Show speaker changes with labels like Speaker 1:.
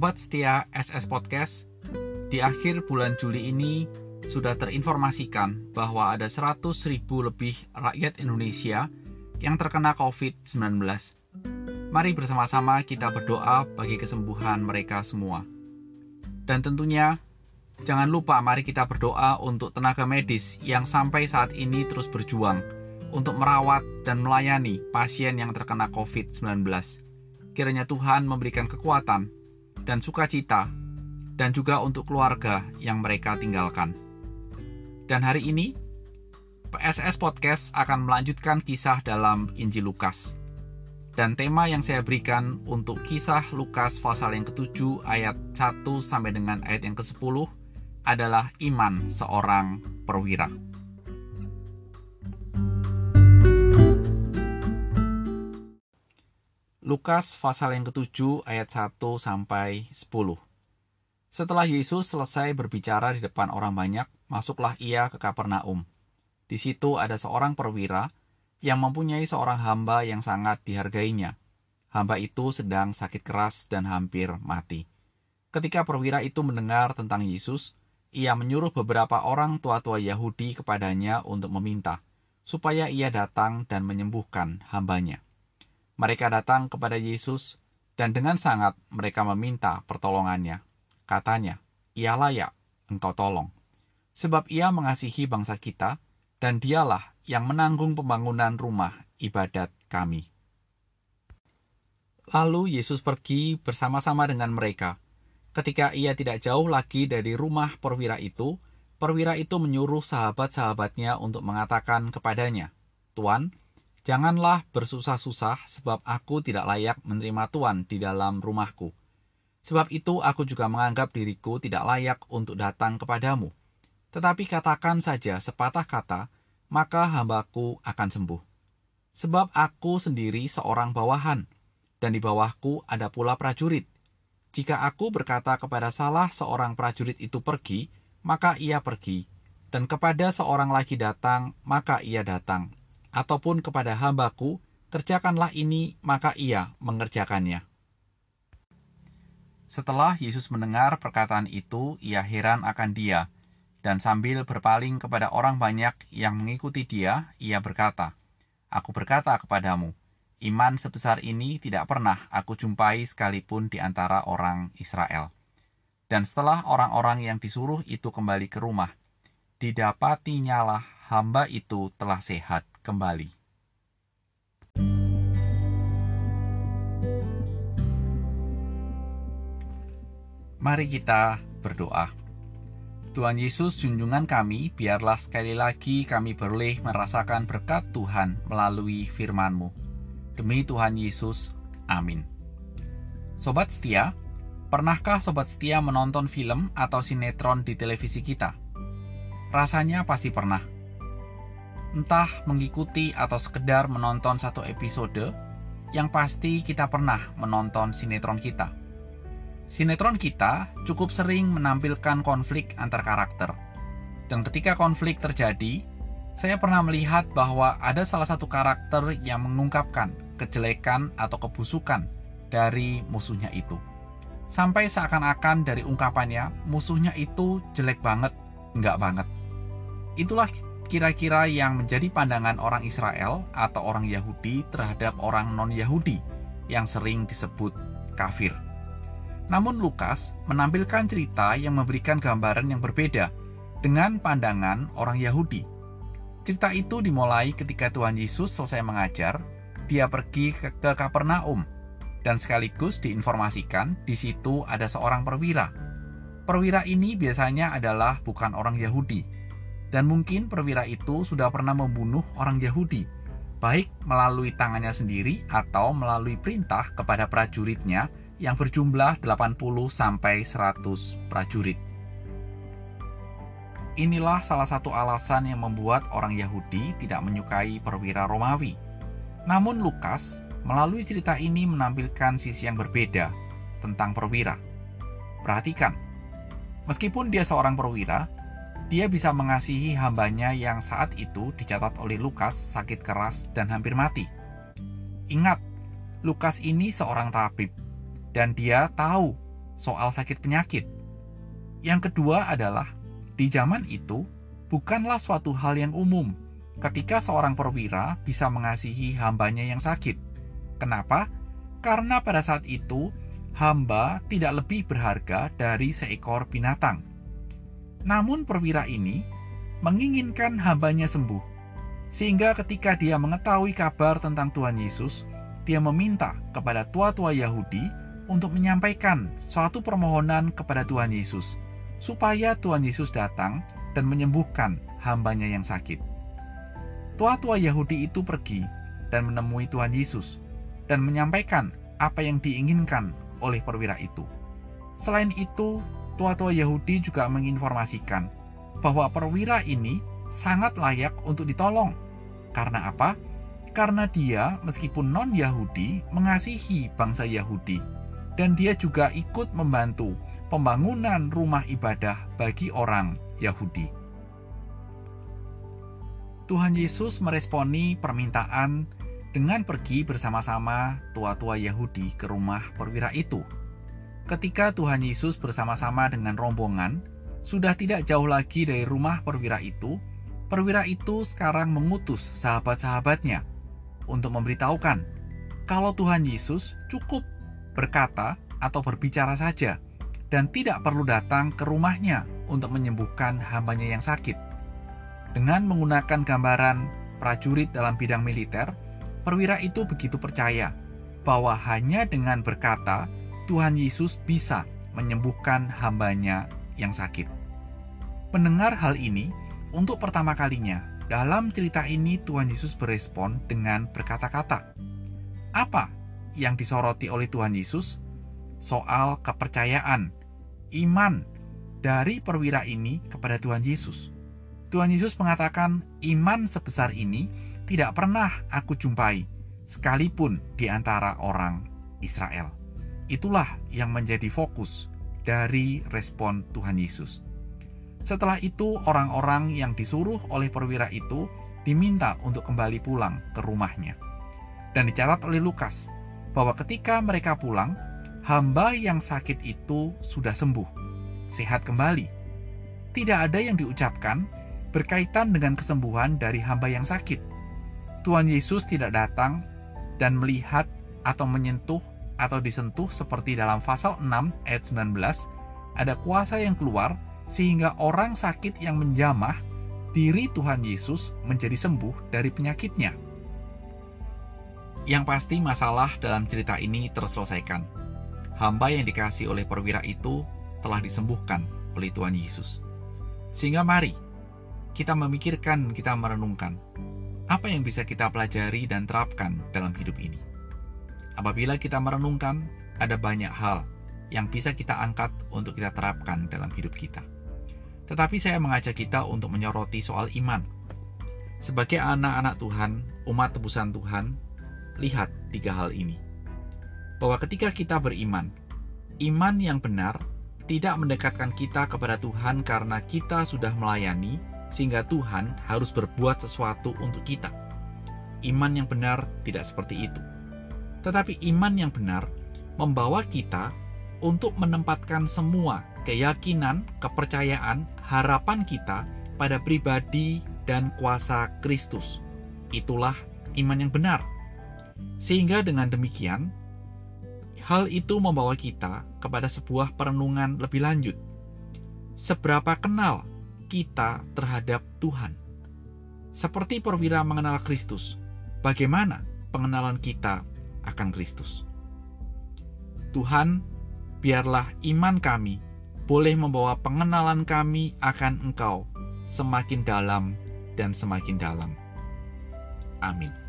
Speaker 1: Sobat setia SS Podcast, di akhir bulan Juli ini sudah terinformasikan bahwa ada 100 ribu lebih rakyat Indonesia yang terkena COVID-19. Mari bersama-sama kita berdoa bagi kesembuhan mereka semua. Dan tentunya, jangan lupa mari kita berdoa untuk tenaga medis yang sampai saat ini terus berjuang untuk merawat dan melayani pasien yang terkena COVID-19. Kiranya Tuhan memberikan kekuatan dan sukacita, dan juga untuk keluarga yang mereka tinggalkan. Dan hari ini, PSS Podcast akan melanjutkan kisah dalam Injil Lukas. Dan tema yang saya berikan untuk kisah Lukas pasal yang ke-7 ayat 1 sampai dengan ayat yang ke-10 adalah iman seorang perwira. Lukas pasal yang ke-7 ayat 1 sampai 10. Setelah Yesus selesai berbicara di depan orang banyak, masuklah ia ke Kapernaum. Di situ ada seorang perwira yang mempunyai seorang hamba yang sangat dihargainya. Hamba itu sedang sakit keras dan hampir mati. Ketika perwira itu mendengar tentang Yesus, ia menyuruh beberapa orang tua-tua Yahudi kepadanya untuk meminta, supaya ia datang dan menyembuhkan hambanya. Mereka datang kepada Yesus, dan dengan sangat mereka meminta pertolongannya. Katanya, ia layak, engkau tolong. Sebab ia mengasihi bangsa kita, dan dialah yang menanggung pembangunan rumah ibadat kami. Lalu Yesus pergi bersama-sama dengan mereka. Ketika ia tidak jauh lagi dari rumah perwira itu, perwira itu menyuruh sahabat-sahabatnya untuk mengatakan kepadanya, Tuan, Janganlah bersusah-susah, sebab aku tidak layak menerima Tuhan di dalam rumahku. Sebab itu aku juga menganggap diriku tidak layak untuk datang kepadamu. Tetapi katakan saja sepatah kata, maka hambaku akan sembuh. Sebab aku sendiri seorang bawahan, dan di bawahku ada pula prajurit. Jika aku berkata kepada salah seorang prajurit itu pergi, maka ia pergi, dan kepada seorang lagi datang, maka ia datang ataupun kepada hambaku, kerjakanlah ini, maka ia mengerjakannya. Setelah Yesus mendengar perkataan itu, ia heran akan dia, dan sambil berpaling kepada orang banyak yang mengikuti dia, ia berkata, Aku berkata kepadamu, iman sebesar ini tidak pernah aku jumpai sekalipun di antara orang Israel. Dan setelah orang-orang yang disuruh itu kembali ke rumah, didapatinya hamba itu telah sehat kembali. Mari kita berdoa. Tuhan Yesus, junjungan kami, biarlah sekali lagi kami boleh merasakan berkat Tuhan melalui firman-Mu. Demi Tuhan Yesus, amin. Sobat setia, pernahkah sobat setia menonton film atau sinetron di televisi kita? Rasanya pasti pernah entah mengikuti atau sekedar menonton satu episode, yang pasti kita pernah menonton sinetron kita. Sinetron kita cukup sering menampilkan konflik antar karakter. Dan ketika konflik terjadi, saya pernah melihat bahwa ada salah satu karakter yang mengungkapkan kejelekan atau kebusukan dari musuhnya itu. Sampai seakan-akan dari ungkapannya, musuhnya itu jelek banget, enggak banget. Itulah kira-kira yang menjadi pandangan orang Israel atau orang Yahudi terhadap orang non-Yahudi yang sering disebut kafir. Namun Lukas menampilkan cerita yang memberikan gambaran yang berbeda dengan pandangan orang Yahudi. Cerita itu dimulai ketika Tuhan Yesus selesai mengajar, dia pergi ke, ke Kapernaum dan sekaligus diinformasikan di situ ada seorang perwira. Perwira ini biasanya adalah bukan orang Yahudi, dan mungkin perwira itu sudah pernah membunuh orang Yahudi, baik melalui tangannya sendiri atau melalui perintah kepada prajuritnya yang berjumlah 80 sampai 100 prajurit. Inilah salah satu alasan yang membuat orang Yahudi tidak menyukai perwira Romawi. Namun Lukas melalui cerita ini menampilkan sisi yang berbeda tentang perwira. Perhatikan, meskipun dia seorang perwira, dia bisa mengasihi hambanya yang saat itu dicatat oleh Lukas sakit keras dan hampir mati. Ingat, Lukas ini seorang tabib, dan dia tahu soal sakit penyakit. Yang kedua adalah di zaman itu bukanlah suatu hal yang umum ketika seorang perwira bisa mengasihi hambanya yang sakit. Kenapa? Karena pada saat itu hamba tidak lebih berharga dari seekor binatang. Namun perwira ini menginginkan hambanya sembuh, sehingga ketika dia mengetahui kabar tentang Tuhan Yesus, dia meminta kepada tua-tua Yahudi untuk menyampaikan suatu permohonan kepada Tuhan Yesus, supaya Tuhan Yesus datang dan menyembuhkan hambanya yang sakit. Tua-tua Yahudi itu pergi dan menemui Tuhan Yesus dan menyampaikan apa yang diinginkan oleh perwira itu. Selain itu, tua-tua Yahudi juga menginformasikan bahwa perwira ini sangat layak untuk ditolong. Karena apa? Karena dia, meskipun non-Yahudi, mengasihi bangsa Yahudi, dan dia juga ikut membantu pembangunan rumah ibadah bagi orang Yahudi. Tuhan Yesus meresponi permintaan dengan pergi bersama-sama tua-tua Yahudi ke rumah perwira itu. Ketika Tuhan Yesus bersama-sama dengan rombongan sudah tidak jauh lagi dari rumah perwira itu, perwira itu sekarang mengutus sahabat-sahabatnya untuk memberitahukan kalau Tuhan Yesus cukup berkata atau berbicara saja dan tidak perlu datang ke rumahnya untuk menyembuhkan hambanya yang sakit. Dengan menggunakan gambaran prajurit dalam bidang militer, perwira itu begitu percaya bahwa hanya dengan berkata Tuhan Yesus bisa menyembuhkan hambanya yang sakit. Mendengar hal ini, untuk pertama kalinya dalam cerita ini Tuhan Yesus berespon dengan berkata-kata. Apa yang disoroti oleh Tuhan Yesus? Soal kepercayaan, iman dari perwira ini kepada Tuhan Yesus. Tuhan Yesus mengatakan, "Iman sebesar ini tidak pernah aku jumpai, sekalipun di antara orang Israel." Itulah yang menjadi fokus dari respon Tuhan Yesus. Setelah itu, orang-orang yang disuruh oleh perwira itu diminta untuk kembali pulang ke rumahnya. Dan dicatat oleh Lukas bahwa ketika mereka pulang, hamba yang sakit itu sudah sembuh, sehat kembali. Tidak ada yang diucapkan berkaitan dengan kesembuhan dari hamba yang sakit. Tuhan Yesus tidak datang dan melihat atau menyentuh atau disentuh seperti dalam pasal 6 ayat 19, ada kuasa yang keluar sehingga orang sakit yang menjamah diri Tuhan Yesus menjadi sembuh dari penyakitnya. Yang pasti masalah dalam cerita ini terselesaikan. Hamba yang dikasih oleh perwira itu telah disembuhkan oleh Tuhan Yesus. Sehingga mari kita memikirkan, kita merenungkan apa yang bisa kita pelajari dan terapkan dalam hidup ini. Apabila kita merenungkan, ada banyak hal yang bisa kita angkat untuk kita terapkan dalam hidup kita. Tetapi saya mengajak kita untuk menyoroti soal iman. Sebagai anak-anak Tuhan, umat tebusan Tuhan, lihat tiga hal ini. Bahwa ketika kita beriman, iman yang benar tidak mendekatkan kita kepada Tuhan karena kita sudah melayani, sehingga Tuhan harus berbuat sesuatu untuk kita. Iman yang benar tidak seperti itu tetapi iman yang benar membawa kita untuk menempatkan semua keyakinan, kepercayaan, harapan kita pada pribadi dan kuasa Kristus. Itulah iman yang benar. Sehingga dengan demikian, hal itu membawa kita kepada sebuah perenungan lebih lanjut. Seberapa kenal kita terhadap Tuhan? Seperti perwira mengenal Kristus, bagaimana pengenalan kita akan Kristus. Tuhan, biarlah iman kami boleh membawa pengenalan kami akan Engkau semakin dalam dan semakin dalam. Amin.